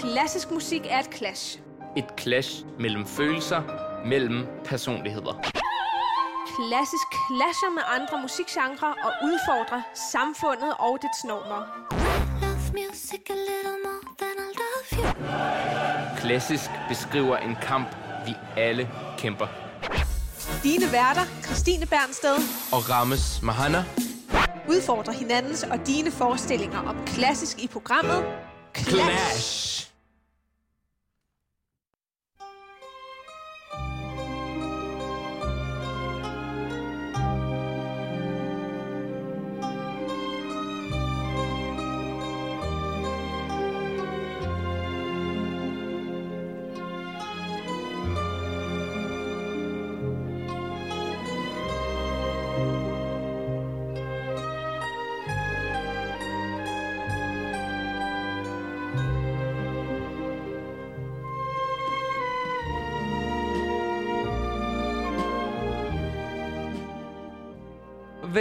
klassisk musik er et clash. Et clash mellem følelser, mellem personligheder. Klassisk clasher med andre musikgenre og udfordrer samfundet og dets normer. Klassisk beskriver en kamp, vi alle kæmper. Dine værter, Christine Bernsted Og Rames Mahana udfordrer hinandens og dine forestillinger om klassisk i programmet Clash. Clash.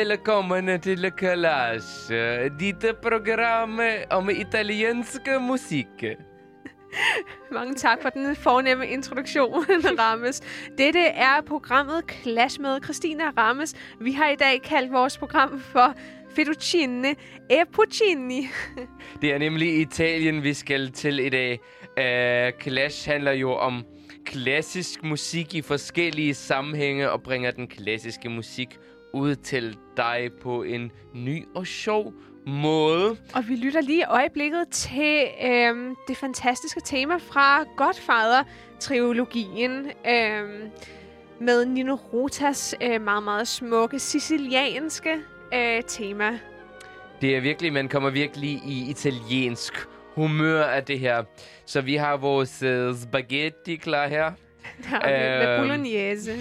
Velkommen til Clash, dit program om italiensk musik. Mange tak for den fornemme introduktion, Rammes. Dette er programmet Clash med Christina Rammes. Vi har i dag kaldt vores program for Fettuccine e Puccini. Det er nemlig Italien, vi skal til i dag. Uh, Clash handler jo om klassisk musik i forskellige sammenhænge og bringer den klassiske musik ud til dig på en ny og sjov måde. Og vi lytter lige i øjeblikket til øhm, det fantastiske tema fra Godfather-trilogien øhm, med Nino Rotas øh, meget, meget smukke sicilianske øh, tema. Det er virkelig, man kommer virkelig i italiensk humør af det her. Så vi har vores uh, spaghetti klar her. Med, med Øhm. bolognese.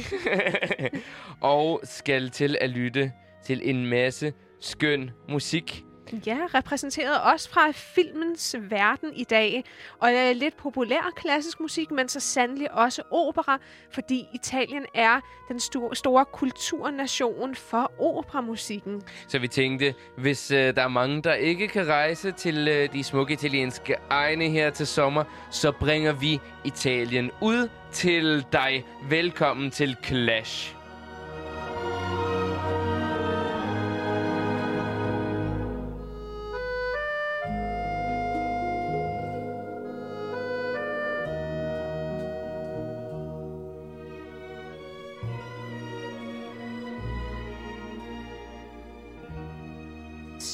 og skal til at lytte til en masse skøn musik. Ja, repræsenteret også fra filmens verden i dag. Og øh, lidt populær klassisk musik, men så sandelig også opera, fordi Italien er den sto- store kulturnation for operamusikken. Så vi tænkte, hvis øh, der er mange, der ikke kan rejse til øh, de smukke italienske egne her til sommer, så bringer vi Italien ud til dig. Velkommen til Clash.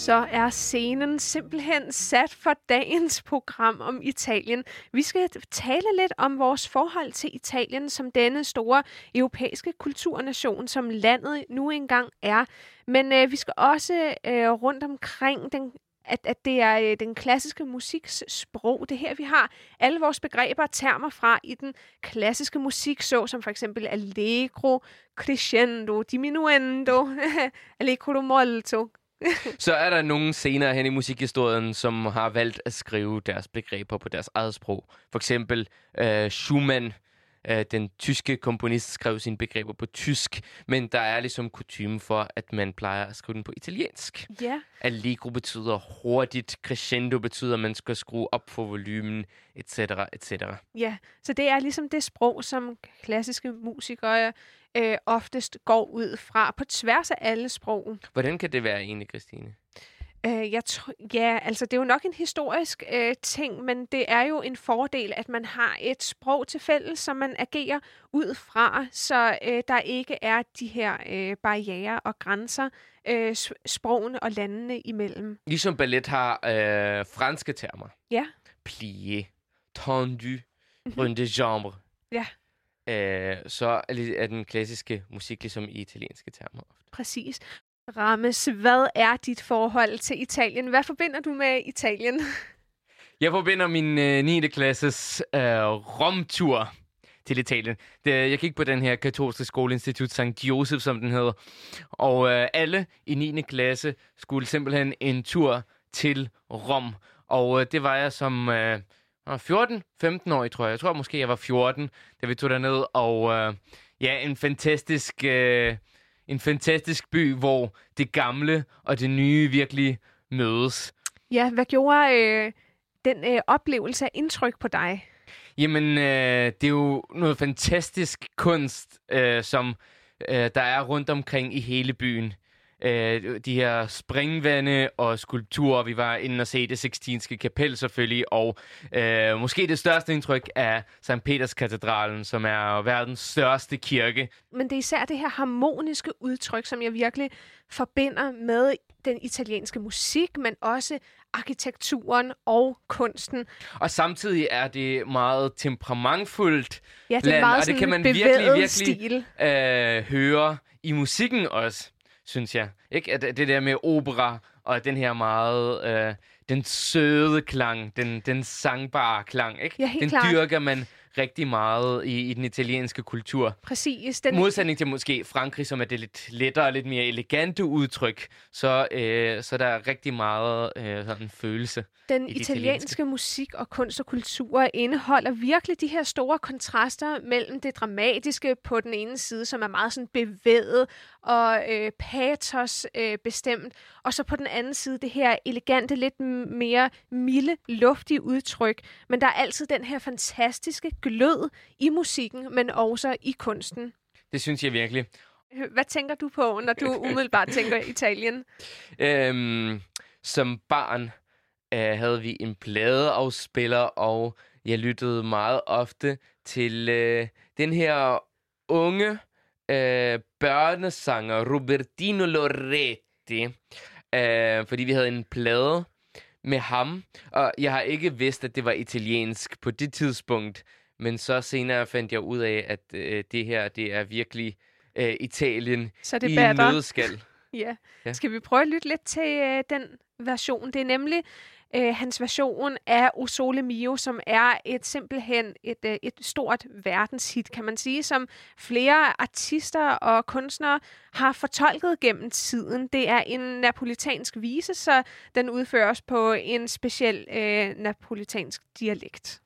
Så er scenen simpelthen sat for dagens program om Italien. Vi skal tale lidt om vores forhold til Italien som denne store europæiske kulturnation, som landet nu engang er. Men øh, vi skal også øh, rundt omkring den at, at det er øh, den klassiske musiks sprog. Det her, vi har alle vores begreber og termer fra i den klassiske musik, så som for eksempel allegro, crescendo, diminuendo, allegro molto, så er der nogle senere hen i musikhistorien, som har valgt at skrive deres begreber på deres eget sprog. For eksempel øh, Schumann, øh, den tyske komponist, skrev sine begreber på tysk, men der er ligesom kutume for, at man plejer at skrive den på italiensk. Ja, Allegro betyder hurtigt, crescendo betyder, at man skal skrue op for volumen, etc., etc. ja. Så det er ligesom det sprog, som klassiske musikere øh, oftest går ud fra på tværs af alle sprog. Hvordan kan det være egentlig, Christine? Øh, jeg tr- ja, altså det er jo nok en historisk øh, ting, men det er jo en fordel, at man har et sprog til fælles, som man agerer ud fra, så øh, der ikke er de her øh, barriere og grænser øh, sprogene og landene imellem. Ligesom ballet har øh, franske termer. Ja. Plié, tendu, run de jambe. Ja. Øh, så er den klassiske musik ligesom i italienske termer. Præcis. Rammes, hvad er dit forhold til Italien? Hvad forbinder du med Italien? Jeg forbinder min øh, 9. klasses øh, romtur til Italien. Det, jeg gik på den her katolske skoleinstitut St. Joseph, som den hedder. Og øh, alle i 9. klasse skulle simpelthen en tur til Rom. Og øh, det var jeg som øh, 14-15 år, tror jeg. Jeg tror måske, jeg var 14, da vi tog derned. Og øh, ja, en fantastisk, øh, en fantastisk by, hvor det gamle og det nye virkelig mødes. Ja, hvad gjorde øh, den øh, oplevelse af indtryk på dig? Jamen, øh, det er jo noget fantastisk kunst, øh, som øh, der er rundt omkring i hele byen. Øh, de her springvande og skulpturer. Vi var inde og se det Sixtinske kapel selvfølgelig, og øh, måske det største indtryk af St. Peters katedralen, som er verdens største kirke. Men det er især det her harmoniske udtryk, som jeg virkelig forbinder med den italienske musik, men også arkitekturen og kunsten. Og samtidig er det meget temperamentfuldt Ja, det er land, meget og det kan man virkelig, virkelig stil. øh, høre i musikken også, synes jeg. Ikke? At det der med opera og den her meget... Øh, den søde klang, den, den sangbare klang, ikke? Ja, den klart. dyrker man rigtig meget i, i den italienske kultur. Præcis. Den, Modsætning til måske Frankrig, som er det lidt lettere og lidt mere elegante udtryk, så, øh, så der er rigtig meget øh, sådan følelse. Den i det italienske musik og kunst og kultur indeholder virkelig de her store kontraster mellem det dramatiske på den ene side, som er meget sådan bevæget og øh, patos øh, bestemt, og så på den anden side det her elegante, lidt mere milde, luftige udtryk. Men der er altid den her fantastiske glød i musikken, men også i kunsten. Det synes jeg virkelig. Hvad tænker du på, når du umiddelbart tænker Italien? Øhm, som barn øh, havde vi en pladeafspiller, og jeg lyttede meget ofte til øh, den her unge øh, børnesanger, Robertino Loretti. Øh, fordi vi havde en plade med ham, og jeg har ikke vidst, at det var italiensk på det tidspunkt. Men så senere fandt jeg ud af, at øh, det her, det er virkelig øh, Italien Så det i batter. nødskal. Ja. ja. Skal vi prøve at lytte lidt til øh, den version? Det er nemlig øh, hans version af O Sole Mio, som er et simpelthen et, øh, et stort verdenshit, kan man sige, som flere artister og kunstnere har fortolket gennem tiden. Det er en napolitansk vise, så den udføres på en speciel øh, napolitansk dialekt.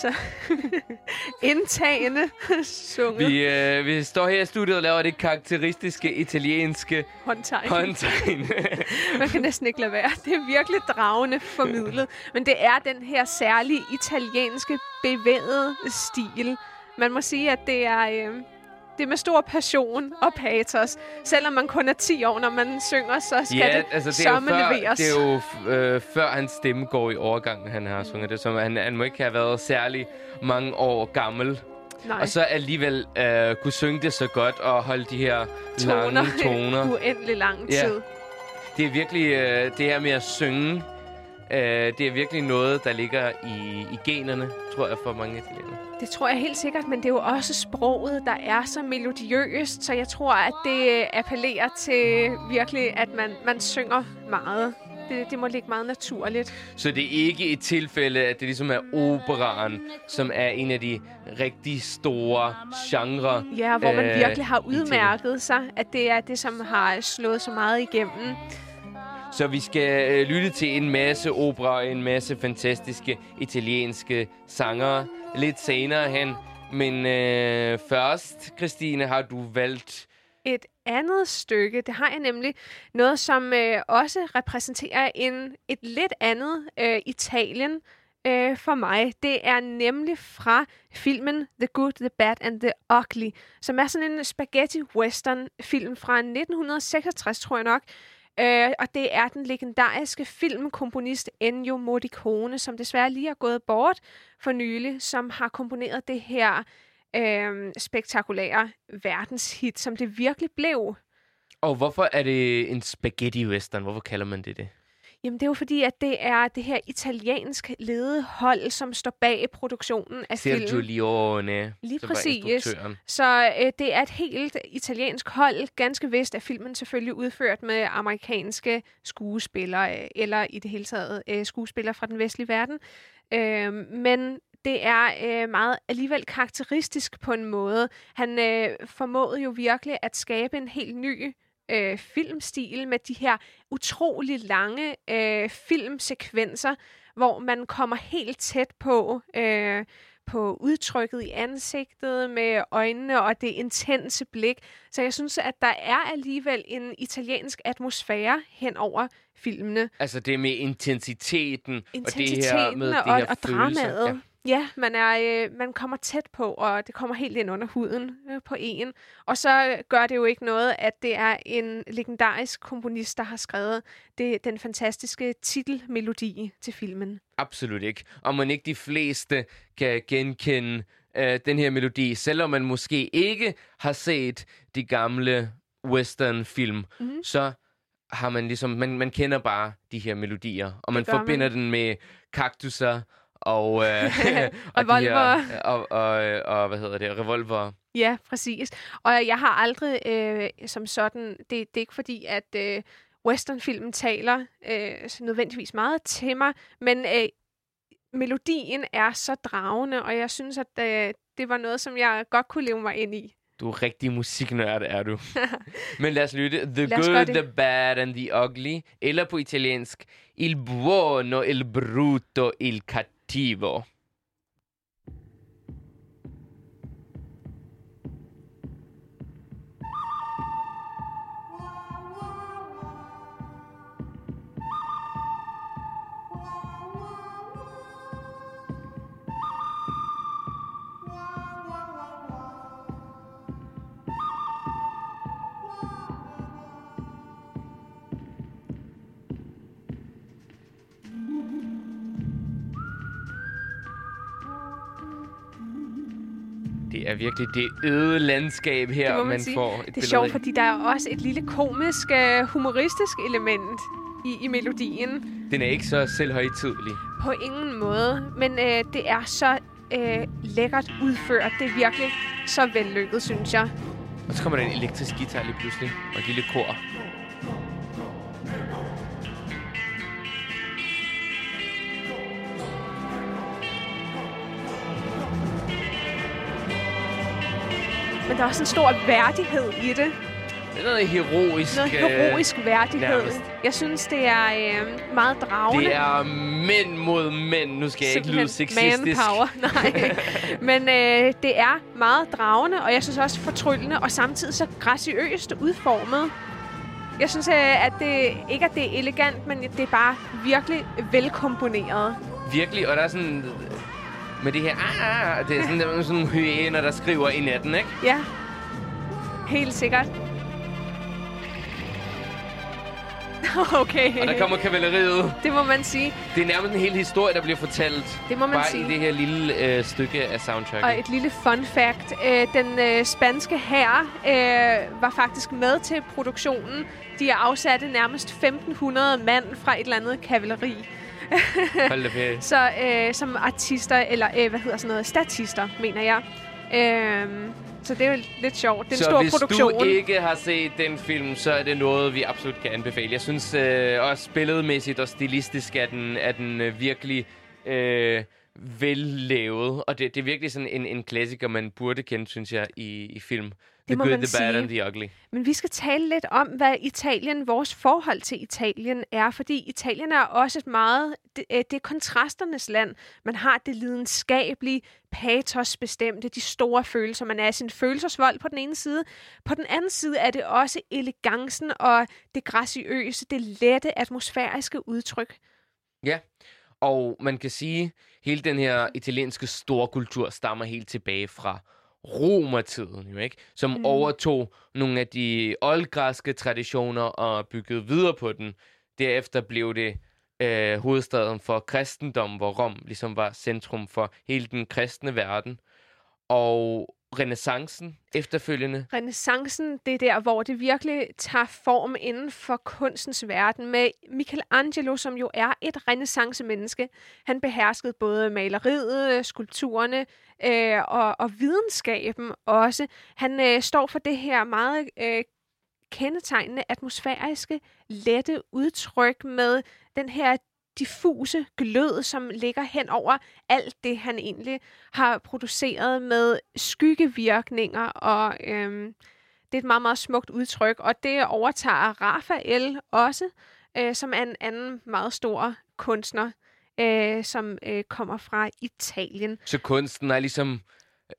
Så indtagende sunget Vi, øh, vi står her i studiet og laver det karakteristiske italienske håndtegn. håndtegn. Man kan næsten ikke lade være. Det er virkelig dragende formidlet. Men det er den her særlige italienske bevægede stil. Man må sige, at det er, øh, det er med stor passion og patos. Selvom man kun er 10 år, når man synger, så skal ja, det, altså det er, før, leveres. det er jo øh, før hans stemme går i overgangen, han har sunget det. Så han, han må ikke have været særlig mange år gammel. Nej, Og så alligevel øh, kunne synge det så godt og holde de her lange toner. uendelig lang Ja. tid. Det er virkelig øh, det her med at synge. Øh, det er virkelig noget, der ligger i, i generne, tror jeg, for mange italienere. Det tror jeg helt sikkert, men det er jo også sproget, der er så melodiøst, så jeg tror, at det appellerer til virkelig, at man, man synger meget. Det, det må ligge meget naturligt. Så det er ikke et tilfælde, at det ligesom er operaen, som er en af de rigtig store genrer. Ja, hvor man øh, virkelig har udmærket sig, at det er det, som har slået så meget igennem. Så vi skal øh, lytte til en masse opera og en masse fantastiske italienske sangere lidt senere hen. Men øh, først, Christine, har du valgt... Et andet stykke, det har jeg nemlig noget, som øh, også repræsenterer en, et lidt andet øh, Italien, øh, for mig. Det er nemlig fra filmen The Good, The Bad and The Ugly, som er sådan en spaghetti-western-film fra 1966, tror jeg nok. Øh, og det er den legendariske filmkomponist Ennio Morricone, som desværre lige er gået bort for nylig, som har komponeret det her øh, spektakulære verdenshit, som det virkelig blev. Og hvorfor er det en spaghetti western? Hvorfor kalder man det det? Jamen, det er jo fordi, at det er det her italiensk ledede hold, som står bag produktionen af Sergio filmen. Leone, Lige præcis. Så øh, det er et helt italiensk hold. Ganske vist er filmen selvfølgelig udført med amerikanske skuespillere, øh, eller i det hele taget øh, skuespillere fra den vestlige verden. Øh, men det er øh, meget alligevel karakteristisk på en måde. Han øh, formåede jo virkelig at skabe en helt ny øh, filmstil med de her utrolig lange øh, filmsekvenser, hvor man kommer helt tæt på øh, på udtrykket i ansigtet med øjnene og det intense blik. Så jeg synes, at der er alligevel en italiensk atmosfære hen over filmene. Altså det med intensiteten, og det her Intensiteten med og, det her og følelser. dramaet. Ja. Ja, man, er, øh, man kommer tæt på, og det kommer helt ind under huden øh, på en. Og så gør det jo ikke noget, at det er en legendarisk komponist, der har skrevet det, den fantastiske titelmelodi til filmen. Absolut ikke. Og man ikke de fleste kan genkende øh, den her melodi, selvom man måske ikke har set de gamle western-film, mm-hmm. så har man ligesom, man, man kender bare de her melodier, og man gør man. forbinder den med kaktusser og, øh, og, de Revolver. her, og, og, og, hvad hedder det, revolver. Ja, præcis. Og jeg har aldrig øh, som sådan, det, det er ikke fordi, at øh, westernfilmen taler øh, så nødvendigvis meget til mig, men øh, melodien er så dragende, og jeg synes, at øh, det var noget, som jeg godt kunne leve mig ind i. Du er rigtig musiknørd, er du. Men lad os lytte. The Lad Good. The Bad and The Ugly. Eller på italiensk, Il Buono, Il Brutto, Il Cattivo. Det virkelig det øde landskab her, Det man man sige. får et Det er billede sjovt, af. fordi der er også et lille komisk, øh, humoristisk element i, i melodien. Den er ikke så selvhøjtidlig. På ingen måde, men øh, det er så øh, lækkert udført. Det er virkelig så vellykket, synes jeg. Og så kommer der en elektrisk guitar lige pludselig, og et lille kor. Men der er også en stor værdighed i det. Det er noget heroisk. Noget øh, heroisk værdighed. nærmest. Jeg synes, det er øh, meget dragende. Det er mænd mod mænd. Nu skal jeg ikke lyde sexistisk. manpower, nej. Men øh, det er meget dragende, og jeg synes også fortryllende, og samtidig så graciøst udformet. Jeg synes, øh, at det ikke at det er elegant, men det er bare virkelig velkomponeret. Virkelig, og der er sådan... Med det her... Ah, det er sådan, der er sådan nogle hyæner, der skriver i natten, ikke? Ja, helt sikkert. Okay, Og der kommer kavaleriet. det må man sige. Det er nærmest en hel historie, der bliver fortalt. Det må man bare sige. i det her lille øh, stykke af soundtracket. Og et lille fun fact. Øh, den øh, spanske hær øh, var faktisk med til produktionen. De afsatte nærmest 1500 mand fra et eller andet kavaleri. Hold da. Så øh, som artister, eller øh, hvad hedder sådan noget, statister, mener jeg. Øh, så det er jo lidt sjovt. Det er en så stor hvis produktion. du ikke har set den film, så er det noget, vi absolut kan anbefale. Jeg synes øh, også billedmæssigt og stilistisk er den, er den øh, virkelig øh, vellavet. Og det, det er virkelig sådan en, en klassiker, man burde kende, synes jeg, i, i film. The må Good, man The Bad sige. and The Ugly. Men vi skal tale lidt om, hvad Italien, vores forhold til Italien er, fordi Italien er også et meget, det, øh, det er kontrasternes land. Man har det lidenskabelige, patosbestemte, de store følelser. Man er sin følelsesvold på den ene side. På den anden side er det også elegancen og det graciøse, det lette atmosfæriske udtryk. Ja, Og man kan sige, hele den her italienske storkultur stammer helt tilbage fra romertiden, jo ikke? Som mm. overtog nogle af de oldgræske traditioner og byggede videre på den. Derefter blev det øh, hovedstaden for kristendom, hvor Rom ligesom var centrum for hele den kristne verden. Og renaissancen efterfølgende. Renaissancen, det er der, hvor det virkelig tager form inden for kunstens verden med Michelangelo, som jo er et renaissance-menneske. Han beherskede både maleriet, skulpturerne øh, og, og videnskaben også. Han øh, står for det her meget øh, kendetegnende atmosfæriske, lette udtryk med den her diffuse glød, som ligger hen over alt det, han egentlig har produceret med skyggevirkninger, og øhm, det er et meget, meget smukt udtryk, og det overtager Rafael også, øh, som er en anden meget stor kunstner, øh, som øh, kommer fra Italien. Så kunsten er ligesom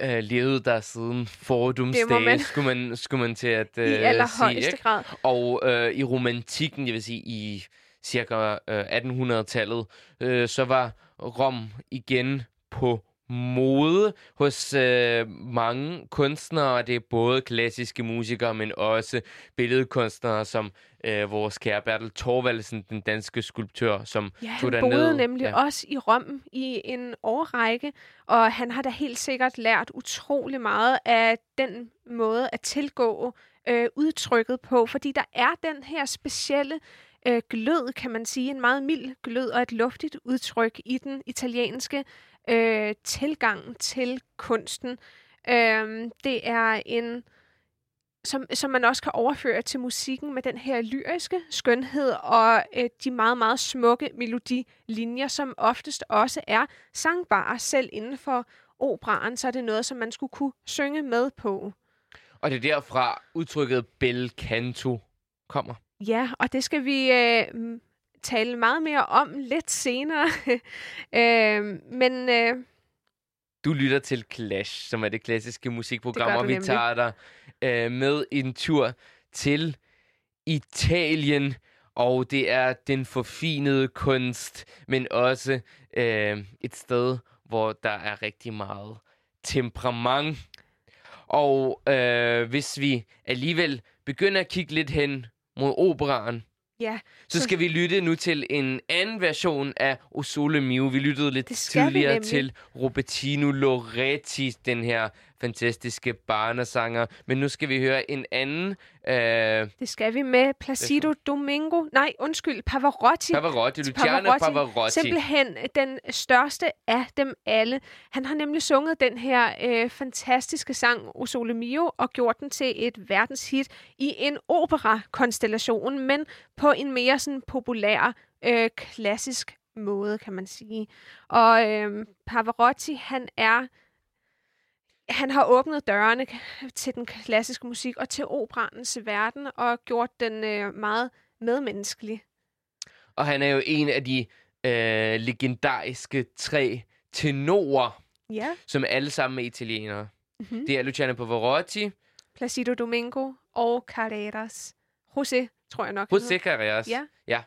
øh, levet der siden fordomsdage, man- skulle man, skulle man til at øh, I allerhøjeste sige, grad. Og øh, i romantikken, jeg vil sige i cirka øh, 1800-tallet, øh, så var Rom igen på mode hos øh, mange kunstnere. Det er både klassiske musikere, men også billedkunstnere, som øh, vores kære Bertel Thorvaldsen, den danske skulptør, som Ja, tog han boede nemlig Ja. også i Rom i en årrække, og han har da helt sikkert lært utrolig meget af den måde at tilgå øh, udtrykket på, fordi der er den her specielle øh, glød, kan man sige, en meget mild glød og et luftigt udtryk i den italienske øh, tilgang til kunsten. Øh, det er en som, som man også kan overføre til musikken med den her lyriske skønhed og øh, de meget, meget smukke melodilinjer, som oftest også er sangbare selv inden for operaen, så er det noget, som man skulle kunne synge med på. Og det er derfra udtrykket bel canto kommer. Ja, og det skal vi øh, tale meget mere om lidt senere. øh, men øh, Du lytter til Clash, som er det klassiske musikprogram, og vi nemlig. tager dig øh, med en tur til Italien. Og det er den forfinede kunst, men også øh, et sted, hvor der er rigtig meget temperament. Og øh, hvis vi alligevel begynder at kigge lidt hen mod operaen, ja, så skal vi lytte nu til en anden version af O Sole Mio. Vi lyttede lidt tidligere til Robertino Loretti, den her fantastiske barnesanger. Men nu skal vi høre en anden øh, det skal vi med Placido Domingo. Nej, undskyld, Pavarotti. Pavarotti, Luciano Pavarotti. Simpelthen den største af dem alle. Han har nemlig sunget den her øh, fantastiske sang O Sole Mio og gjort den til et verdenshit i en opera-konstellation, men på en mere sådan populær, øh, klassisk måde, kan man sige. Og øh, Pavarotti, han er han har åbnet dørene til den klassiske musik og til operaens verden og gjort den øh, meget medmenneskelig. Og han er jo en af de øh, legendariske tre tenorer, Ja. som alle sammen er italienere. Mm-hmm. Det er Luciano Pavarotti, Placido Domingo og Carreras. José, tror jeg nok. José. Carreras. Ja. ja.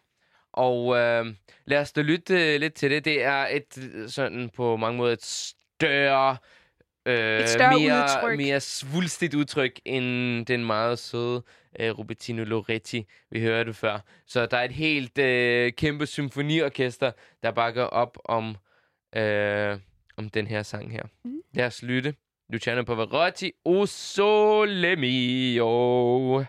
Og øh, lad os da lytte øh, lidt til det. Det er et øh, sådan på mange måder et større, øh, Et større mere, udtryk. mere svulstigt udtryk end den meget søde øh, Robertino Loretti, vi hørte før. Så der er et helt øh, kæmpe symfoniorkester, der bakker op om, øh, om den her sang her. Mm. Lad os lytte. Luciano Pavarotti, O Sole Mio.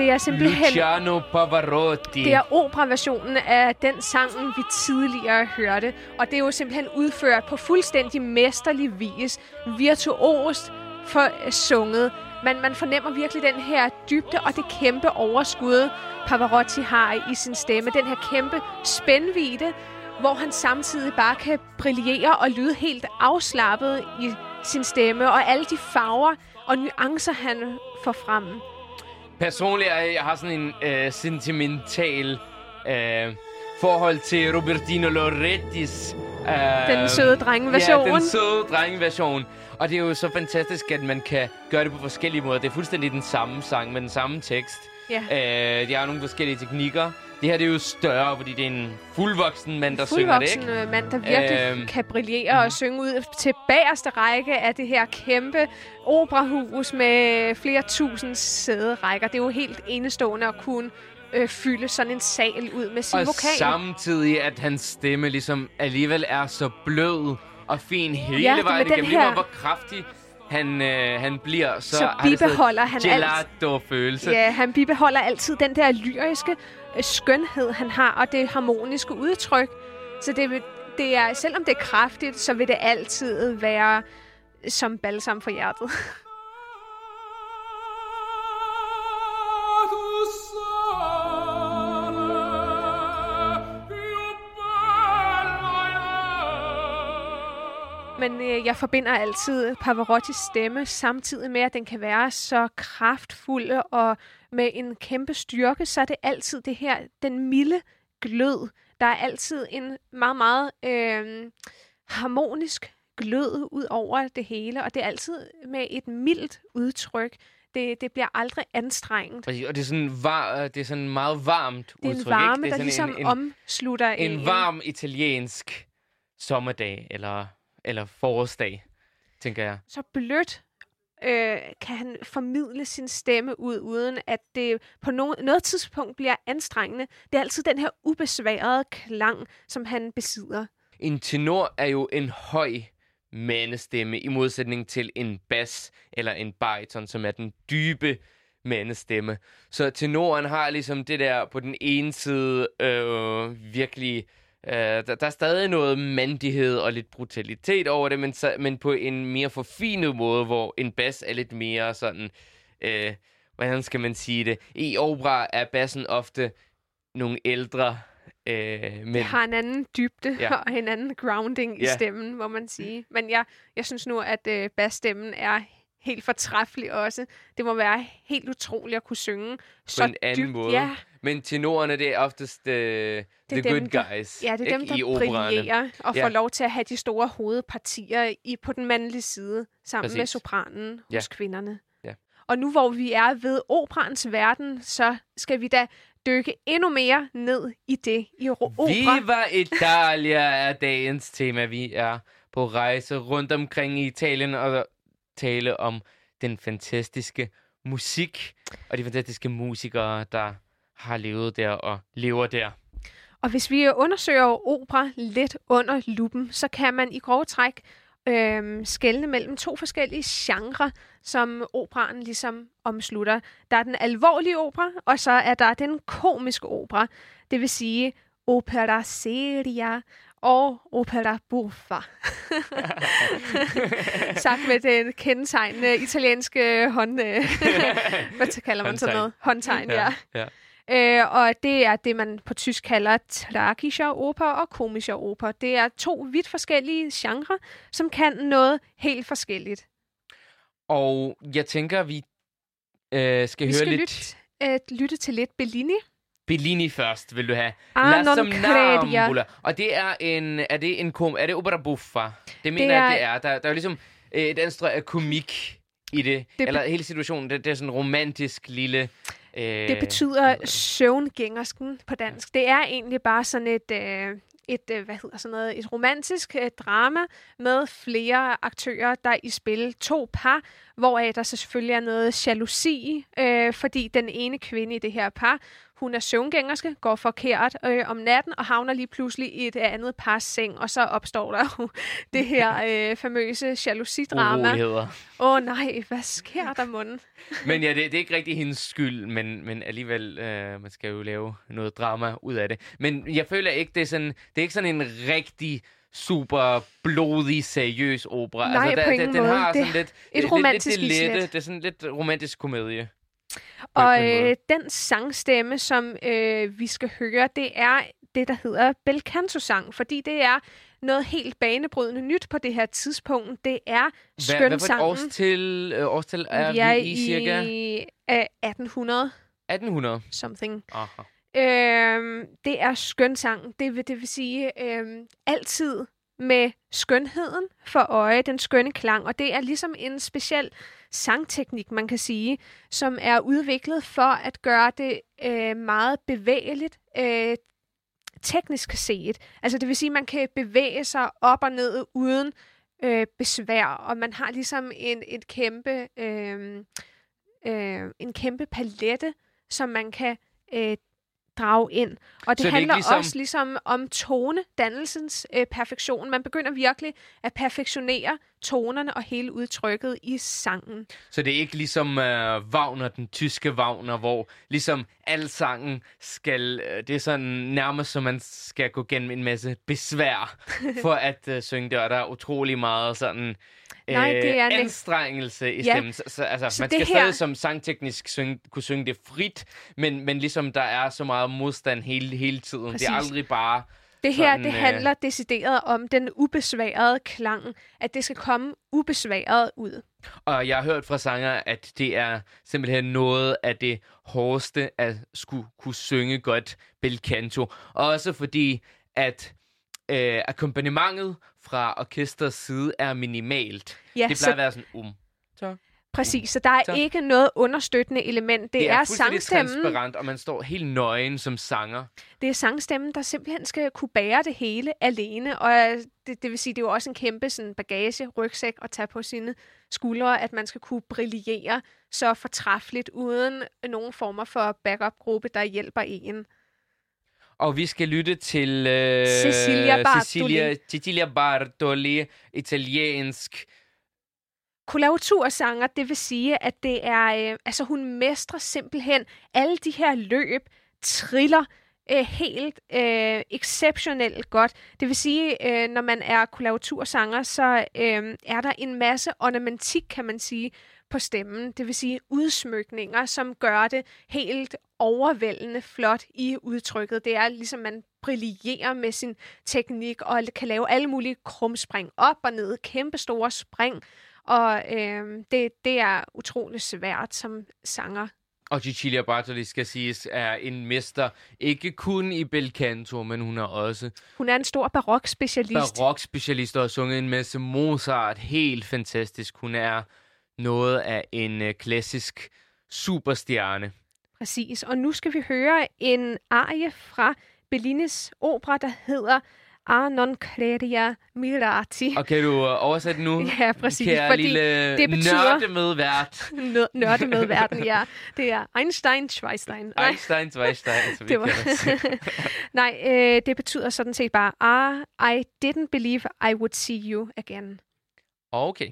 Det er simpelthen... Luciano Pavarotti. Det er operaversionen af den sang, vi tidligere hørte. Og det er jo simpelthen udført på fuldstændig mesterlig vis. Virtuost for øh, sunget. Man, man fornemmer virkelig den her dybde og det kæmpe overskud, Pavarotti har i sin stemme. Den her kæmpe spændvide, hvor han samtidig bare kan brillere og lyde helt afslappet i sin stemme. Og alle de farver og nuancer, han får frem. Personligt, er jeg har sådan en øh, sentimental øh, forhold til Robertino Lorettis. Øh, Den søde drengeversion. Ja, den søde drengeversion. Og det er jo så fantastisk, at man kan gøre det på forskellige måder. Det er fuldstændig den samme sang med den samme tekst. Ja. Øh, de har nogle forskellige teknikker. Det her det er jo større, fordi det er en fuldvoksen mand, der synger det, fuldvoksen ikke? øh, mand, der virkelig Øhm. kan brillere og synge ud til bagerste række af det her kæmpe operahus med flere tusind sæderækker. Det er jo helt enestående at kunne øh, fylde sådan en sal ud med sin Og vokal. samtidig, at hans stemme ligesom alligevel er så blød og fin hele Ja, det vejen igennem. Lige her- hvor kraftig han, øh, han bliver, så, Så bibeholder han alt. gelato-følelse. Ja, han bibeholder altid den der lyriske skønhed, han har, og det harmoniske udtryk. Så det, vil- det er, selvom det er kraftigt, så vil det altid være som balsam for hjertet. Men øh, jeg forbinder altid Pavarottis stemme, samtidig med, at den kan være så kraftfuld og med en kæmpe styrke, så er det altid det her, den milde glød. Der er altid en meget, meget øh, harmonisk glød ud over det hele, og det er altid med et mildt udtryk. Det, det bliver aldrig anstrengt. Og det er sådan, var, det er sådan meget varmt Det er udtryk, en varme, ikke? Det der er ligesom sådan en, en, omslutter en varm italiensk sommerdag, eller, eller forårsdag, tænker jeg. så blødt øh, kan han formidle sin stemme ud, uden at det på no- noget tidspunkt bliver anstrengende. Det er altid den her ubesværede klang, som han besidder. En tenor er jo en høj mandestemme, i modsætning til en bas eller en bariton, som er den dybe mandestemme. Så tenoren har ligesom det der på den ene side øh, virkelig... Øh, der, der er stadig noget mandighed og lidt brutalitet over det, men, så, men på en mere forfinet måde, hvor en bas er lidt mere sådan... Øh, hvordan skal man sige det? I opera er bassen ofte nogle ældre øh, mænd. Det har en anden dybde Ja. og en anden grounding i Ja. stemmen, må man sige. Men jeg, jeg synes nu, at øh, basstemmen er helt fortræffelig også. Det må være helt utroligt at kunne synge så en anden dybt. måde. Ja, Men tenorerne, det er oftest uh, the dem, good der- guys. ja, det er dem, der brillerer og Ja. får lov til at have de store hovedpartier i, på den mandlige side, sammen Præcis. med sopranen Ja. hos kvinderne. Ja. Og nu hvor vi er ved operans verden, så skal vi da dykke endnu mere ned i det i opera. Viva Italia er dagens tema. Vi er på rejse rundt omkring i Italien og tale om den fantastiske musik og de fantastiske musikere, der har levet der og lever der. Og hvis vi undersøger opera lidt under lupen, så kan man i grove træk øh, skelne mellem to forskellige genrer, som operaen ligesom omslutter. Der er den alvorlige opera, og så er der den komiske opera. Det vil sige opera seria og opera buffa. Sagt med den kendetegnende italienske hånd... Øh, hvad kalder man sådan noget? Håndtegn, ja. ja. Øh, og det er det, man på tysk kalder tragischer Oper og komischer Oper. Det er to vidt forskellige genrer, som kan noget helt forskelligt. Og jeg tænker, vi øh, skal Vi høre skal lidt lytte, øh, lytte til lidt Bellini. Bellini først, vil du have. Ah, La. Somnambula. Og det er en, er det en kom, er det opera buffa? Det mener Det jeg, er- det er. Der, der er jo ligesom øh, et anstrøg af komik i det. Det Eller hele situationen, det, det er sådan en romantisk lille... Øh, Det betyder søvngængersken på dansk. Det er egentlig bare sådan et, øh, et øh, hvad hedder sådan noget, et romantisk øh, drama med flere aktører, der er i spil. To par, hvoraf der selvfølgelig er noget jalousi, øh, fordi den ene kvinde i det her par, hun er søvngængerske, går forkert øh, om natten og havner lige pludselig i et andet pars seng, og så opstår der jo det her øh, famøse jalousidrama. Åh oh, nej, hvad sker der, munden? Men ja, det, det er ikke rigtig hendes skyld, men, men alligevel, øh, man skal jo lave noget drama ud af det. Men jeg føler ikke, det er sådan, det er ikke sådan en rigtig super blodig, seriøs opera. Nej, altså, på ingen den måde. har Det sådan lidt, et lidt, romantisk lidt, det lette, det er sådan lidt romantisk komedie. Og øh, den sangstemme, som øh, vi skal høre, det er det, der hedder belcanto-sang, fordi det er noget helt banebrydende nyt på det her tidspunkt. Det er Hvad, hvad for et skønsangen. årstil, øh, årstil er vi er vi i, cirka? i øh, 1800 1800. something. Aha. Øhm, det er skønsang. Det vil, det vil sige øhm, altid med skønheden for øje, den skønne klang. Og det er ligesom en speciel sangteknik, man kan sige, som er udviklet for at gøre det øh, meget bevægeligt, øh, teknisk set. Altså det vil sige, at man kan bevæge sig op og ned uden øh, besvær, og man har ligesom en, et kæmpe, øh, øh, en kæmpe palette, som man kan øh, drage ind. Og det Så det er handler ligesom- også ligesom om tonedannelsens øh, perfektion. Man begynder virkelig at perfektionere tonerne og hele udtrykket i sangen. Så det er ikke ligesom øh, Wagner, den tyske Wagner, hvor ligesom al sangen skal... Øh, det er sådan nærmest, som man skal gå gennem en masse besvær for at øh, synge det, og der er utrolig meget sådan... Øh, Nej, det er ne- anstrengelse i Ja. stemmen. Så, så, altså, Så man det skal her- stadig som sangteknisk synge, kunne synge det frit, men, men ligesom der er så meget modstand hele, hele tiden. Det Præcis. er aldrig bare... Det her, Sådan, det øh, handler decideret om den ubesværede klang, at det skal komme ubesværet ud. Og jeg har hørt fra sanger, at det er simpelthen noget af det hårdeste at skulle kunne synge godt bel canto. Også fordi, at øh, akkompagnementet fra orkesters side er minimalt. Ja, det så plejer at være sådan um. Så. Præcis. Så der er Så. ikke noget understøttende element. Det, Det er, er sangstemmen, transparent, og man står helt nøgen som sanger. det er sangstemmen, der simpelthen skal kunne bære det hele alene. Og øh, det, det vil sige, det er jo også en kæmpe sådan, bagage, rygsæk at tage på sine skuldre, at man skal kunne brillere så fortræffeligt, uden nogen former for backup-gruppe, der hjælper en. Og vi skal lytte til øh, Cecilia Bartoli. Cecilia, Cecilia Bartoli, italiensk. Kollaboratursanger, det vil sige, at det er, øh, altså hun mestrer simpelthen alle de her løb, triller øh, helt øh, exceptionelt godt. Det vil sige, øh, når man er kollaboratursanger, så øh, er der en masse ornamentik, kan man sige, på stemmen. Det vil sige udsmykninger, som gør det helt overvældende flot i udtrykket. Det er ligesom, man brillerer med sin teknik og kan lave alle mulige krumspring op og ned, kæmpe store spring. Og øh, det, det er utrolig svært som sanger. Og Cecilia Bartoli skal siges er en mester, ikke kun i bel canto, men hun er også Hun er en stor barok-specialist. barok-specialist og har sunget en masse Mozart. Helt fantastisk. Hun er noget af en øh, klassisk superstjerne. Præcis. Og nu skal vi høre en arie fra Bellinis opera, der hedder A non credia mirati. Og kan du oversætte nu? Ja, præcis, Kære fordi lille det betyder- nørde med vært. Nø- Nørde med verden, ja. Det er Einstein, Schweinstein. Nej, Einstein, Zweistein, som det var... Nej, øh, det betyder sådan set bare, ah, I didn't believe I would see you again. Okay.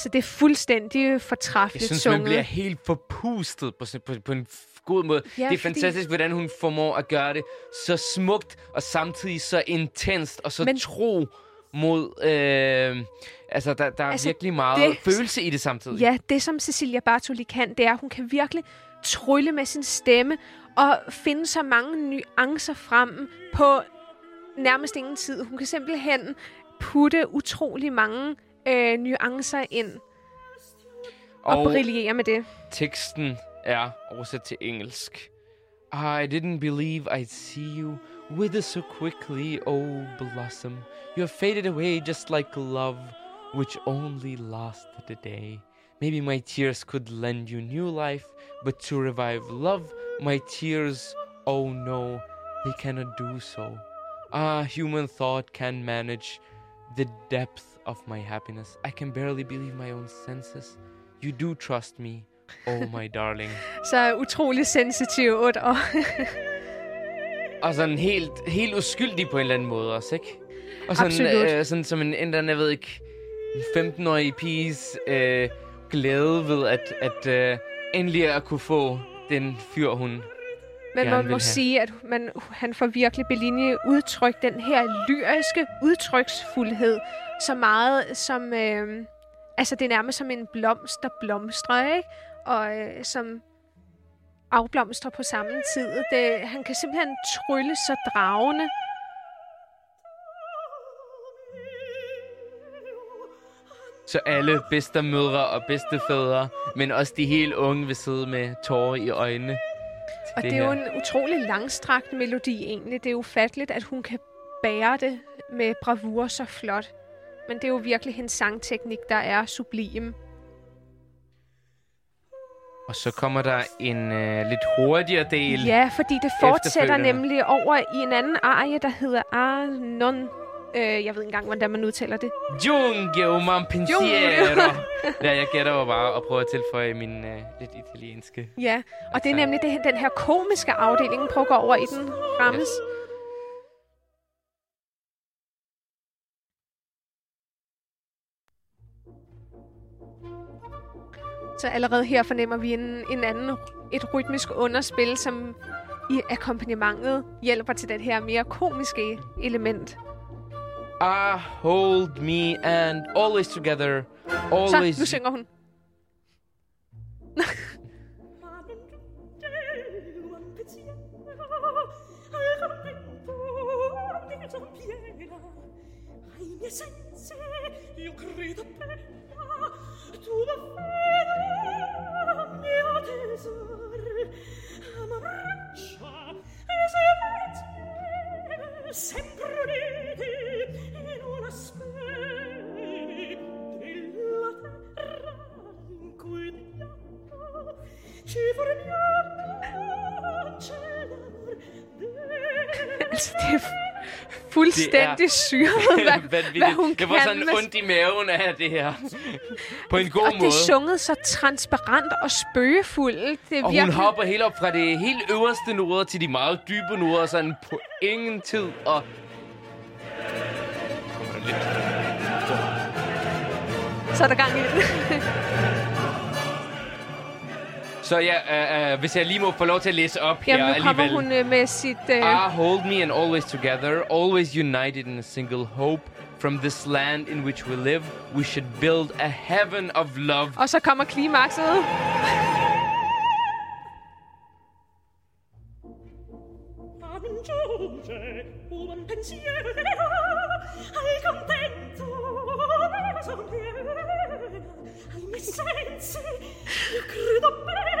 Altså, det er fuldstændig Jeg fortræffeligt synes, sunget. man bliver helt forpustet på, på, på en god måde. Ja, det er fordi- fantastisk, hvordan hun formår at gøre det så smukt, og samtidig så intenst, og så Men- tro mod... Øh, altså, der, der er Altså, altså, virkelig meget det... følelse i det samtidig. Ja, det som Cecilia Bartoli kan, det er, at hun kan virkelig trylle med sin stemme og finde så mange nuancer frem på nærmest ingen tid. Hun kan simpelthen putte utrolig mange øh, nuancer ind og, og brillere med det. teksten er oversat til engelsk. I didn't believe I'd see you wither so quickly, oh blossom. You have faded away just like love, which only lasted a day. Maybe my tears could lend you new life, but to revive love, my tears, oh no, they cannot do so. Ah, human thought can manage the depth of my happiness. I can barely believe my own senses. You do trust me, oh my darling. Så utrolig sensitivt og Og sådan helt, helt uskyldig på en eller anden måde også, ikke? Og sådan, Absolut. øh, sådan som en, en eller jeg ved ikke, en 15-årig piges øh, glæde ved at, at øh, endelig at kunne få den fyr, hun... Men man må have. sige, at man, han får virkelig Bellini udtrykt den her lyriske udtryksfuldhed så meget som... Øh, altså, det er nærmest som en blomst, der blomstrer, ikke? Og øh, som afblomstrer på samme tid. Det, han kan simpelthen trylle så dragende. Så alle bedstemødre og bedstefædre, men også de helt unge vil sidde med tårer i øjnene. Og det, det er jo en utrolig langstrakt melodi egentlig. Det er ufatteligt, at hun kan bære det med bravur så flot. Men det er jo virkelig hendes sangteknik, der er sublim. Og så kommer der en øh, lidt hurtigere del. Ja, fordi det fortsætter nemlig over i en anden arie, der hedder Arnon. Øh, jeg ved ikke engang, hvordan man udtaler det. Giunge un pensiero. ja, jeg gætter jo bare og prøver at tilføje min øh, lidt italienske. Ja, og det er Altså- nemlig det, den her komiske afdeling, prøv at gå over i den rammes. Yes. Så allerede her fornemmer vi en, en anden, et rytmisk underspil, som i akkompagnementet hjælper til det her mere komiske element. Ah, hold me and always together. Always. Så, nu synger hun. Fuldstændig syret, hvad, hvad hun jeg får kan sådan med- ondt i maven af det her. På en god Og det måde. er sunget så transparent og spøgefuldt. Det er Og hun virkelig... hopper helt op fra det helt øverste noder til de meget dybe noder, sådan på ingen tid. Og Så er der gang i den. Så ja, uh, uh, hvis jeg lige må få lov til at læse op Jamen, her nu kommer alligevel. hun øh, med sit... Øh, Ah, hold me and always together, always united in a single hope. From this land in which we live, we should build a heaven of love. og så kommer klimakset. Ai miei sensi io credo bene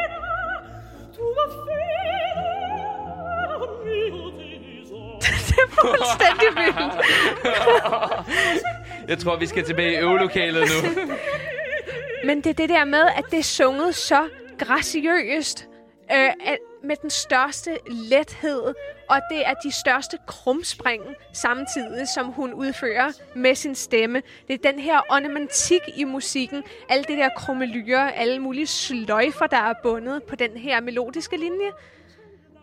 Det er fuldstændig vildt. Jeg tror, vi skal tilbage i øvelokalet nu. Men det er det der med, at det er sunget så graciøst. Øh, at, med den største lethed, og det er de største krumspring samtidig, som hun udfører med sin stemme. Det er den her ornamentik i musikken, alle det der krummelyre, alle mulige sløjfer, der er bundet på den her melodiske linje.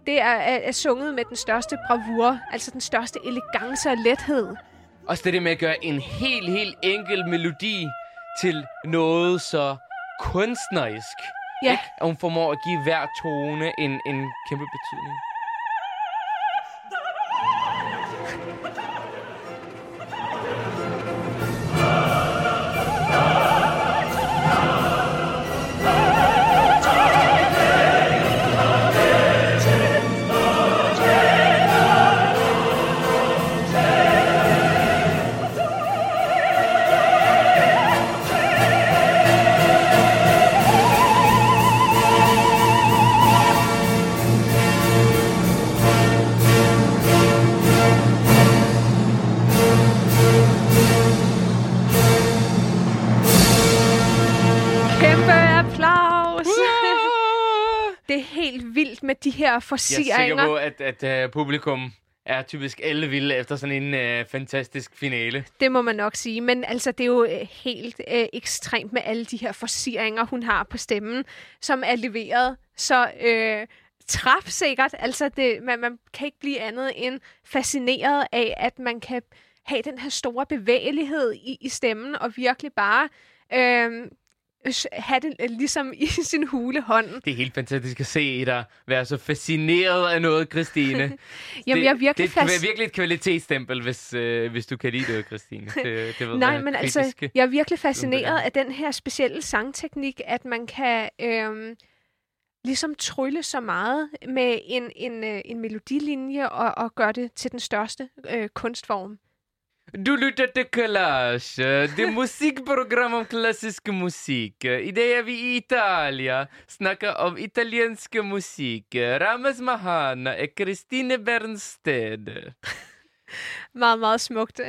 Det er, er, er sunget med den største bravur, altså den største elegance og lethed. Også det der med at gøre en helt, helt enkel melodi til noget så kunstnerisk. Ja. Ikke? At hun formår at give hver tone en, en kæmpe betydning. Helt vildt med de her Jeg er sikker på, at, at uh, publikum er typisk alle vilde efter sådan en uh, fantastisk finale. Det må man nok sige. Men altså, det er jo øh, helt øh, ekstremt med alle de her forsieringer, hun har på stemmen, som er leveret så øh, træfsikkert. Altså, det, man, man kan ikke blive andet end fascineret af, at man kan have den her store bevægelighed i, i stemmen, og virkelig bare øh, have det øh, ligesom i sin hulehånd. Det er helt fantastisk at se dig være så fascineret af noget, Christine. Jamen, det, jeg er virkelig det er fast... virkelig et kvalitetsstempel, hvis, øh, hvis du kan lide det, Christine. Det, det ved Nej, jeg, men kritiske. altså, jeg er virkelig fascineret er. af den her specielle sangteknik, at man kan øhm, ligesom trylle så meget med en, en, øh, en melodilinje og, og gøre det til den største øh, kunstform. Du lytter til Collage, det musikprogram om klassisk musik. I dag er vi i Italia, snakker om italiensk musik. Rames Mahana er Christine Bernsted. Meget, meget smukt.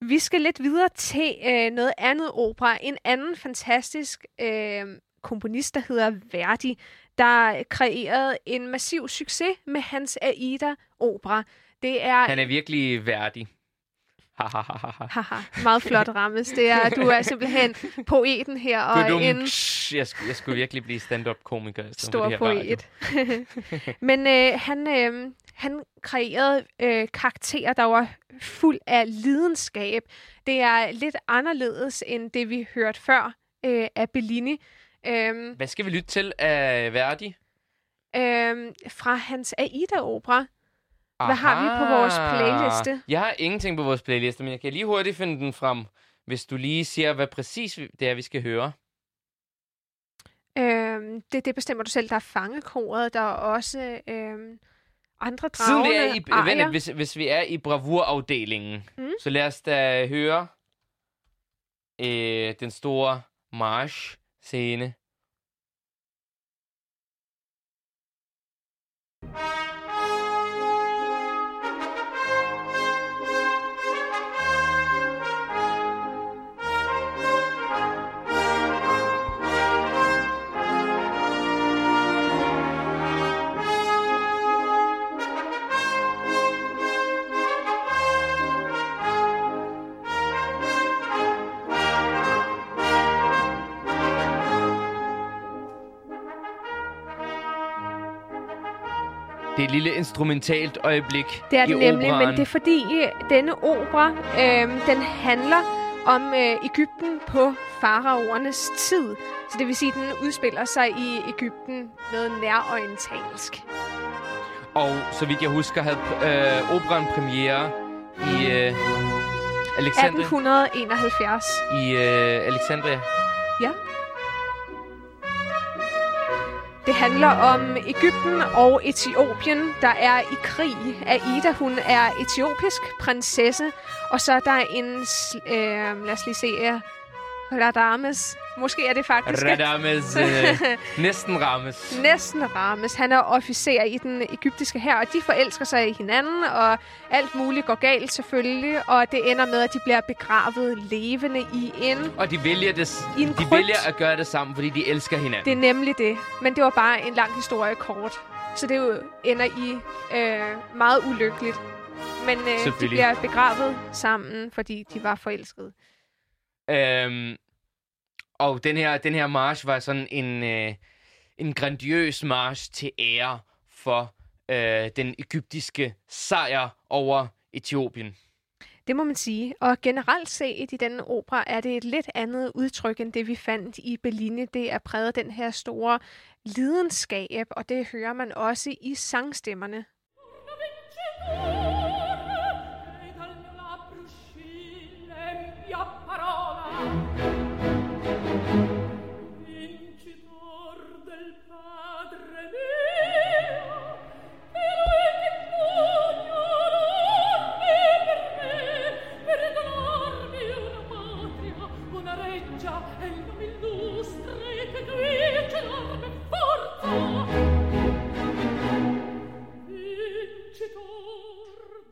Vi skal lidt videre til øh, noget andet opera. En anden fantastisk øh, komponist, der hedder Verdi, der kreerede en massiv succes med hans Aida-opera. Det er Han er virkelig værdig. Ha, ha, ha, ha, ha. Haha, meget flot rammes. Det er, du er simpelthen poeten her, og Gudum, en jeg, skulle, jeg skulle virkelig blive stand-up-komiker. stor poet. Men øh, han, øh, han kreerede øh, karakterer, der var fuld af lidenskab. Det er lidt anderledes end det, vi hørte før øh, af Bellini. Øh, Hvad skal vi lytte til af Verdi? øh, fra hans Aida-opera. Hvad har vi på vores playliste? Jeg har ingenting på vores playliste, men jeg kan lige hurtigt finde den frem, hvis du lige siger, hvad præcis det er, vi skal høre. Øh, det, det bestemmer du selv. Der er fangekoret, der er også øh, andre Siden dragende vi er i, arier. vent, hvis, hvis vi er i bravurafdelingen, Mm. så lad os da høre øh, den store march-scene. Det er et lille instrumentalt øjeblik Det er det nemlig, operaen. men det er fordi øh, denne opera, øh, den handler om øh, Ægypten på faraoernes tid. Så det vil sige, at den udspiller sig i Ægypten noget nærorientalsk. Og så vidt jeg husker, havde øh, operan premiere i øh, Alexandria. 1871. I øh, Alexandria. Ja. Det handler om Ægypten og Etiopien, der er i krig. Aida, hun er etiopisk prinsesse, og så er der en, øh, lad os lige se, Radames. Måske er det faktisk Radames. Øh, næsten rammes. næsten Rames. Han er officer i den egyptiske her, og de forelsker sig i hinanden, og alt muligt går galt selvfølgelig, og det ender med, at de bliver begravet levende i en Og de vælger, det, I en de krypt. vælger at gøre det sammen, fordi de elsker hinanden. Det er nemlig det. Men det var bare en lang historie kort. Så det jo ender i øh, meget ulykkeligt. Men øh, de bliver begravet sammen, fordi de var forelskede. Øhm, og den her, den her march var sådan en, øh, en grandiøs march til ære for øh, den egyptiske sejr over Etiopien. Det må man sige. Og generelt set i denne opera er det et lidt andet udtryk, end det vi fandt i Bellini. Det er præget den her store lidenskab, og det hører man også i sangstemmerne.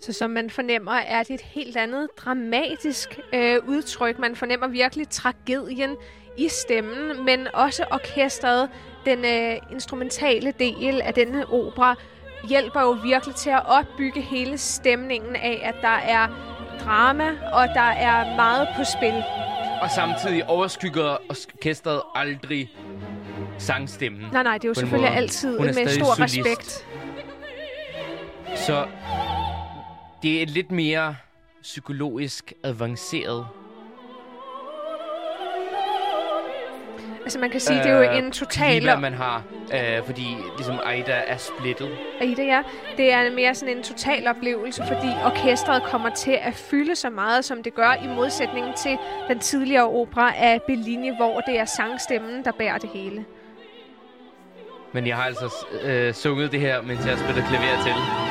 Så som man fornemmer, er det et helt andet dramatisk øh, udtryk. Man fornemmer virkelig tragedien i stemmen, men også orkestret, den øh, instrumentale del af denne opera, hjælper jo virkelig til at opbygge hele stemningen af, at der er drama, og der er meget på spil. Og samtidig overskygger orkestret aldrig sangstemmen. Nej, nej, det er jo selvfølgelig måde. altid med stor solist. respekt. Så det er lidt mere psykologisk avanceret. Altså man kan sige, det er jo øh, en total... klima, man har, øh, fordi ligesom Aida er splittet. Aida, ja. Det er mere sådan en total oplevelse, fordi orkestret kommer til at fylde så meget, som det gør, i modsætning til den tidligere opera af Bellini, hvor det er sangstemmen, der bærer det hele. Men jeg har altså øh, sunget det her, mens jeg spiller klaver til.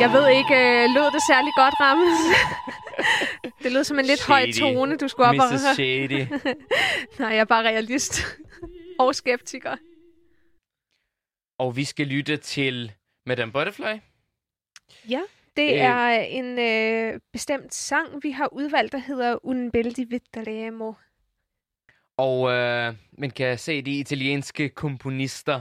Jeg ved ikke, øh, lød det særlig godt, Rammes? det lød som en lidt høj Shady. tone, du skulle op og... Mrs. Shady. Nej, jeg er bare realist. og skeptiker. Og vi skal lytte til Madame Butterfly. Ja, det Øh. er en øh, bestemt sang, vi har udvalgt, der hedder Un bel di Vittoremo. Og øh, man kan se, de italienske komponister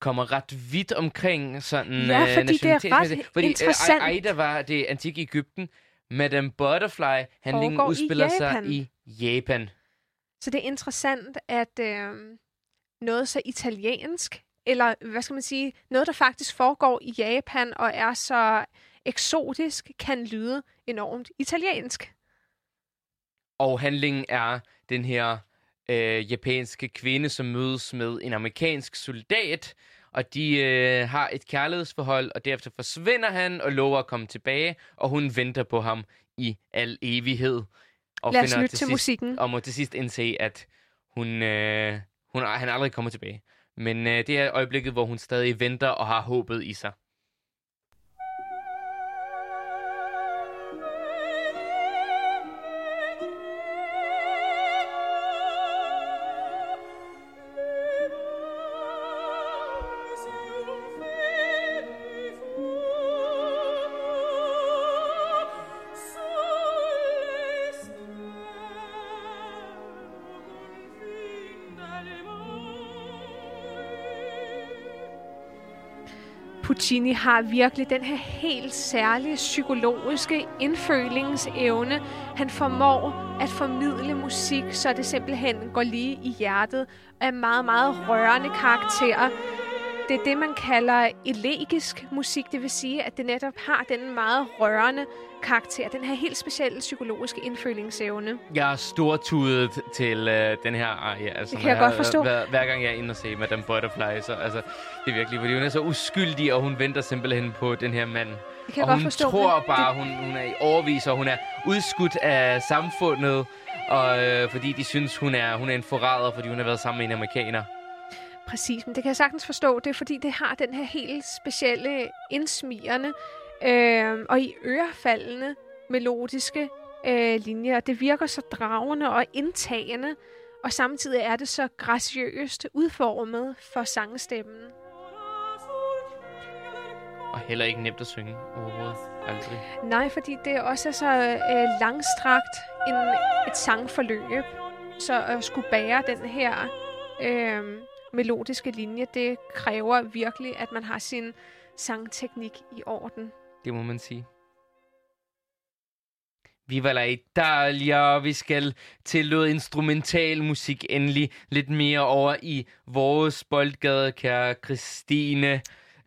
kommer ret vidt omkring sådan Ja, øh, fordi det er nationalitetsmæssigt. ret fordi, interessant. Øh, Aida var det antikke Ægypten. Madame Butterfly, handlingen Foregår i udspiller Japan. sig i Japan. Så det er interessant, at øh, noget så italiensk, eller hvad skal man sige, noget, der faktisk foregår i Japan og er så eksotisk, kan lyde enormt italiensk. Og handlingen er den her øh, japanske kvinde, som mødes med en amerikansk soldat, og de øh, har et kærlighedsforhold, og derefter forsvinder han og lover at komme tilbage, og hun venter på ham i al evighed. Og Lad os finder lytte til sidst, musikken. Og må til sidst indse, at hun, øh, hun, han aldrig kommer tilbage. Men øh, det er øjeblikket, hvor hun stadig venter og har håbet i sig. Puccini har virkelig den her helt særlige psykologiske indfølingsevne. Han formår at formidle musik, så det simpelthen går lige i hjertet af meget, meget rørende karakterer. Det er det, man kalder elegisk musik, det vil sige, at det netop har den meget rørende karakter, den her helt specielle psykologiske indfølingsevne. Jeg er stortudet til øh, den her arie. Altså, Det kan jeg godt forstå. Hver, hver gang jeg er inde og se Madame Butterfly, så altså, det er virkelig, fordi hun er så uskyldig, og hun venter simpelthen på den her mand. Det kan jeg og godt hun forstå. tror bare, hun, hun er i overvis, og hun er udskudt af samfundet, og, øh, fordi de synes, hun er, hun er en forræder, fordi hun har været sammen med en amerikaner. Præcis, men det kan jeg sagtens forstå. Det er fordi, det har den her helt specielle indsmirrende øh, og i ørefaldende melodiske øh, linjer. Det virker så dragende og indtagende, og samtidig er det så graciøst udformet for sangstemmen. Og heller ikke nemt at synge overhovedet. Aldrig. Nej, fordi det også er så øh, langstrakt en, et sangforløb. Så at skulle bære den her øh, melodiske linje, det kræver virkelig, at man har sin sangteknik i orden. Det må man sige. Viva la Italia, vi skal til noget instrumental musik endelig. Lidt mere over i vores boldgade, kære Christine. Øh,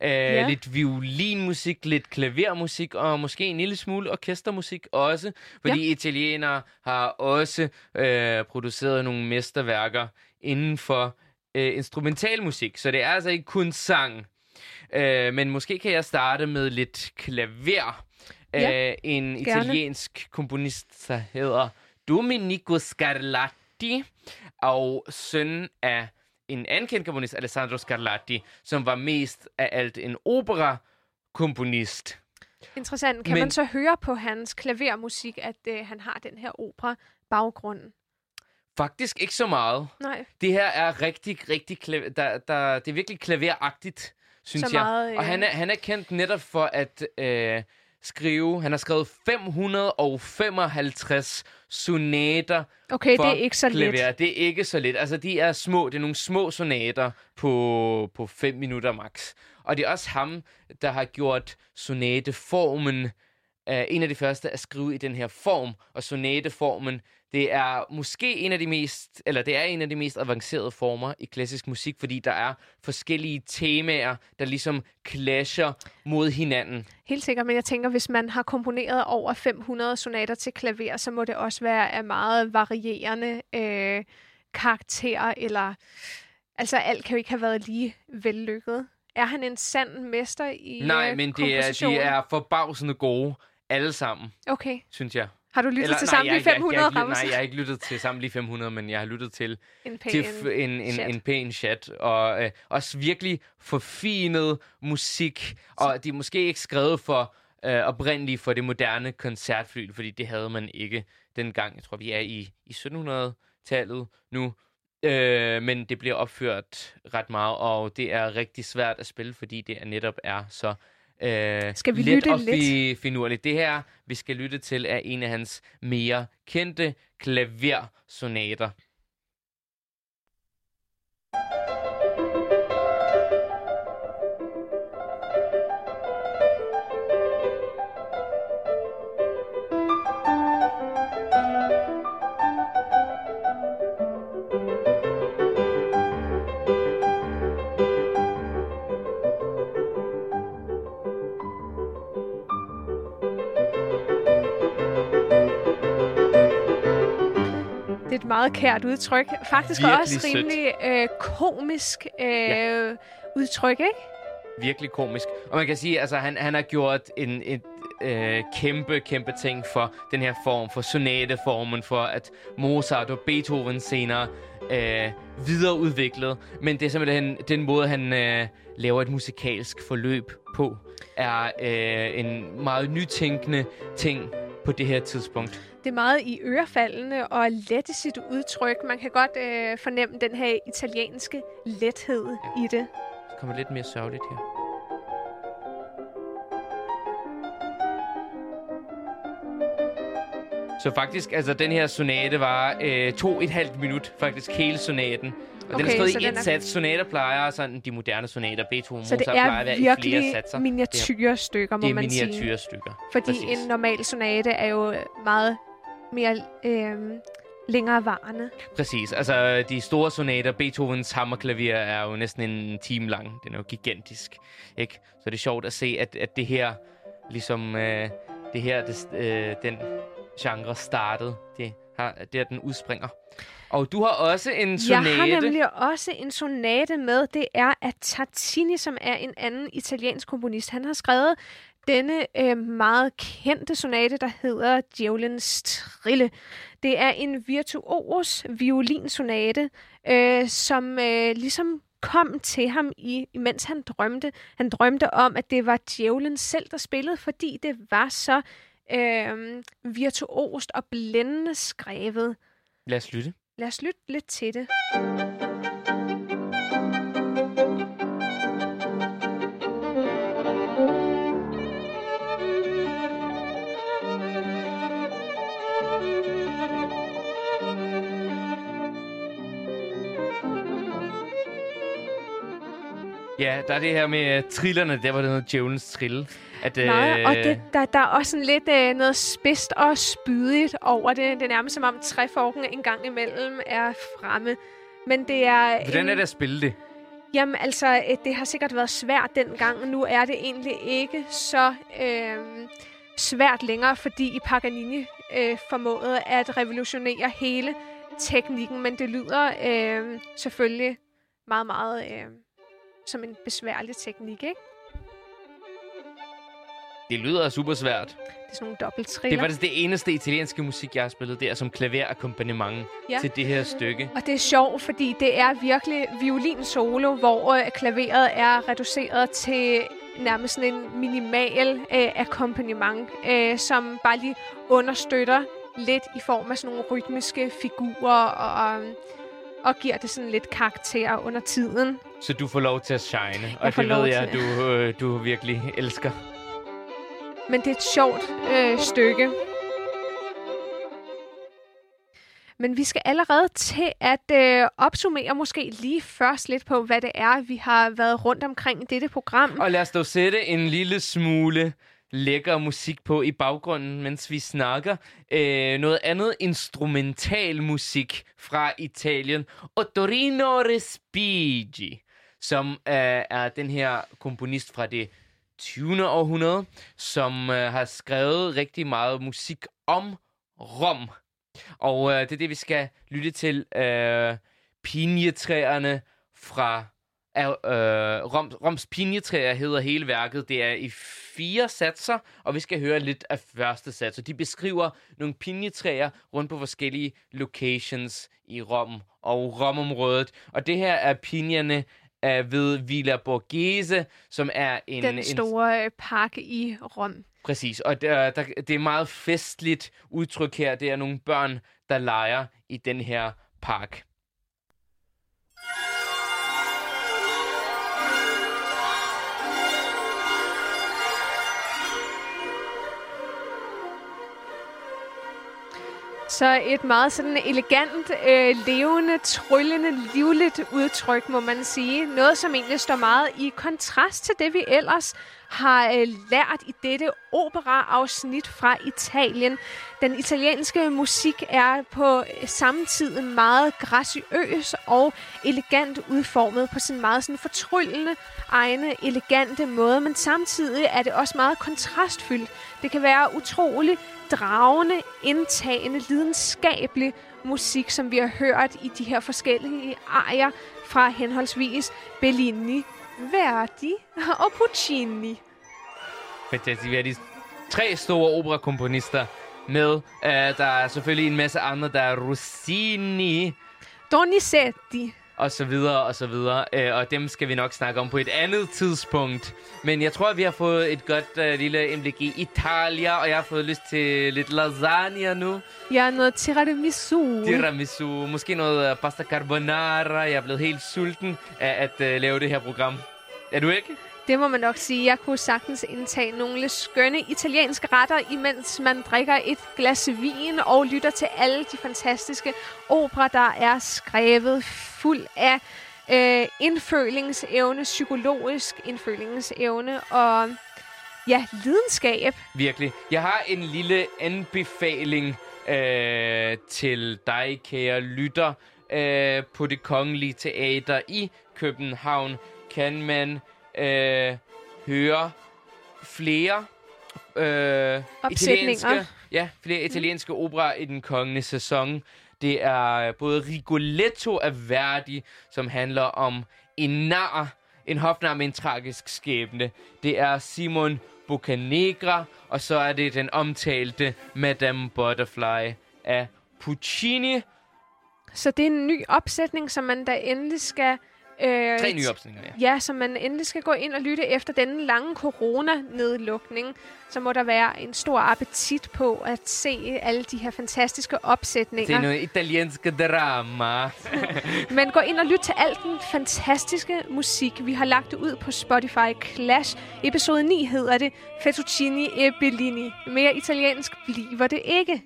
Ja. Lidt violinmusik, lidt klavermusik og måske en lille smule orkestermusik også. Fordi ja. italienere har også øh, produceret nogle mesterværker inden for øh, instrumentalmusik. Så det er altså ikke kun sang. Øh, men måske kan jeg starte med lidt klaver. Ja, Øh, en gerne. italiensk komponist, der hedder Domenico Scarlatti, og søn af en anden kendt komponist, Alessandro Scarlatti, som var mest af alt en opera-komponist. Interessant. Kan Men- man så høre på hans klavermusik, at øh, han har den her opera-baggrund? Faktisk ikke så meget. Nej, Det her er rigtig, rigtig klaver, der, der, det er virkelig klaveragtigt, synes Så jeg. meget, Og øh, han er, han er kendt netop for at øh, skrive, han har skrevet 555 sonater okay, for det er ikke så klaver. let. Det er ikke så let. Altså, de er små. Det er nogle små sonater på, på 5 minutter max. Og det er også ham, der har gjort sonateformen uh, en af de første at skrive i den her form. Og sonateformen, det er måske en af de mest, eller det er en af de mest avancerede former i klassisk musik, fordi der er forskellige temaer, der ligesom clasher mod hinanden. Helt sikkert, men jeg tænker, hvis man har komponeret over 500 sonater til klaver, så må det også være af meget varierende øh, karakter, eller altså alt kan jo ikke have været lige vellykket. Er han en sand mester i Nej, øh, men det er, de er forbavsende gode, alle sammen, Okay. synes jeg. Har du lyttet til nej, samtlige jeg, jeg, 500 jeg, jeg, rammer? Nej, jeg har ikke lyttet til samtlige 500, men jeg har lyttet til, en pæn til f- en, en, chat. en pæn chat. Og øh, også virkelig forfinet musik. Og de er måske ikke skrevet for øh, oprindeligt for det moderne koncertfly, fordi det havde man ikke dengang. Jeg tror, vi er i, i 1700-tallet nu. Øh, men det bliver opført ret meget, og det er rigtig svært at spille, fordi det er netop er så øh, Skal vi let lytte og lidt? fi- finurligt. Det her, vi skal lytte til, er en af hans mere kendte klaversonater. Det er et meget kært udtryk. Faktisk Virkelig også rimelig øh, komisk øh, Ja. udtryk, ikke? Virkelig komisk. Og man kan sige, altså han, han har gjort en, et øh, kæmpe, kæmpe ting for den her form, for sonateformen, for at Mozart og Beethoven senere øh, videreudviklet. Men det er simpelthen den måde, han øh, laver et musikalsk forløb på, er øh, en meget nytænkende ting på det her tidspunkt. Det er meget i ørefaldene og let i sit udtryk. Man kan godt øh, fornemme den her italienske lethed i det. Det kommer lidt mere sørgeligt her. Så faktisk, altså den her sonate var øh, to et halvt minut, faktisk hele sonaten. Og den er Okay, skrevet så i et er- sats. Sonater plejer sådan de moderne sonater, Beethoven, Så det Mozart plejer er at være i flere satser. miniatyrstykker, må det er man sige. miniatyrstykker. Fordi Præcis. en normal sonate er jo meget mere øh, længerevarende. Præcis. Altså, de store sonater, Beethovens hammerklaver, er jo næsten en time lang. Den er jo gigantisk, ikke? Så det er sjovt at se, at, at det her, ligesom, øh, det her, det, øh, den genre startede. Det, har, det er, den udspringer. Og du har også en sonate. Jeg har nemlig også en sonate med. Det er af Tartini, som er en anden italiensk komponist. Han har skrevet denne øh, meget kendte sonate, der hedder Djævelens Trille. Det er en virtuos violinsonate, øh, som øh, ligesom kom til ham, i, imens han drømte. Han drømte om, at det var djævlen selv, der spillede, fordi det var så øh, virtuost og blændende skrevet. Lad os lytte. Lad os lytte lidt til det. Ja, der er det her med trillerne. Der var det noget djævelens trille. At, og øh, det, der, der er også sådan lidt øh, noget spidst og spydigt over det. Det er nærmest som om træforken en gang imellem er fremme. Men det er... Hvordan en, er det at spille det? Jamen altså, øh, det har sikkert været svært dengang, og nu er det egentlig ikke så øh, svært længere, fordi Paganini øh, formåede at revolutionere hele teknikken, men det lyder øh, selvfølgelig meget, meget øh, som en besværlig teknik, ikke? Det lyder super svært. Det er sådan nogle Det er dobbelttriller. faktisk det eneste italienske musik, jeg har spillet der som klaverakkompagnement Ja. til det her stykke. Og det er sjovt, fordi det er virkelig violinsolo, hvor øh, klaveret er reduceret til nærmest sådan en minimal øh, akkompagnement, øh, som bare lige understøtter lidt i form af sådan nogle rytmiske figurer og, øh, og giver det sådan lidt karakter under tiden. Så du får lov til at shine, og får det ved jeg, til. du, øh, du virkelig elsker. Men det er et sjovt øh, stykke. Men vi skal allerede til at øh, opsummere måske lige først lidt på, hvad det er, vi har været rundt omkring i dette program. Og lad os dog sætte en lille smule lækker musik på i baggrunden, mens vi snakker. Øh, noget andet instrumental musik fra Italien. Ottorino Respighi, som øh, er den her komponist fra det 20. århundrede, som øh, har skrevet rigtig meget musik om Rom. Og øh, det er det, vi skal lytte til. Øh, Pinjetræerne fra er, øh, Rom, Roms pinjetræer hedder hele værket. Det er i fire satser, og vi skal høre lidt af første sats. Og de beskriver nogle pinjetræer rundt på forskellige locations i Rom og Romområdet. Og det her er pinjerne øh, ved Villa Borghese, som er en... Den en store øh, park i Rom. Præcis, og der, der, det er meget festligt udtryk her. Det er nogle børn, der leger i den her park. Så et meget sådan elegant, øh, levende, tryllende, livligt udtryk, må man sige. Noget, som egentlig står meget i kontrast til det, vi ellers har øh, lært i dette opera-afsnit fra Italien. Den italienske musik er på øh, samme tid meget graciøs og elegant udformet på sin meget sådan fortryllende, egne, elegante måde, men samtidig er det også meget kontrastfyldt. Det kan være utrolig dragende, indtagende, lidenskabelig musik, som vi har hørt i de her forskellige arier fra henholdsvis Bellini, Verdi og Puccini. Fantastisk. Vi har de tre store operakomponister med. Uh, der er selvfølgelig en masse andre. Der er Rossini, Donizetti. Og så videre, og så videre. Uh, og dem skal vi nok snakke om på et andet tidspunkt. Men jeg tror, vi har fået et godt uh, lille indblik i Italia, og jeg har fået lyst til lidt lasagne nu. Ja, noget tiramisu. Tiramisu, måske noget uh, pasta carbonara. Jeg er blevet helt sulten af at uh, lave det her program. Er du ikke? Det må man nok sige. Jeg kunne sagtens indtage nogle skønne italienske retter, imens man drikker et glas vin og lytter til alle de fantastiske opera, der er skrevet fuld af øh, indfølingsevne, psykologisk indfølingsevne og ja, lidenskab. Virkelig. Jeg har en lille anbefaling øh, til dig, kære lytter. Øh, på det kongelige teater i København kan man øh, høre flere øh, italienske, ja, flere italienske operer i den kommende sæson. Det er øh, både Rigoletto af Verdi, som handler om en nar, en hofnar med en tragisk skæbne. Det er Simon Boccanegra, og så er det den omtalte Madame Butterfly af Puccini. Så det er en ny opsætning, som man da endelig skal... Øh, Tre nye opstillinger, ja. Ja, så man endelig skal gå ind og lytte efter denne lange coronanedlukning. Så må der være en stor appetit på at se alle de her fantastiske Det opsætninger. er noget italiensk drama. Men gå ind og lyt til al den fantastiske musik. Vi har lagt det ud på Spotify Clash. Episode 9 hedder det Fettuccini e Bellini. Mere italiensk bliver det ikke.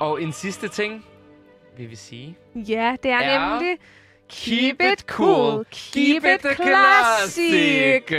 Og en sidste ting, vil vi sige. Ja, det er Ja. nemlig Keep it cool, keep it classic.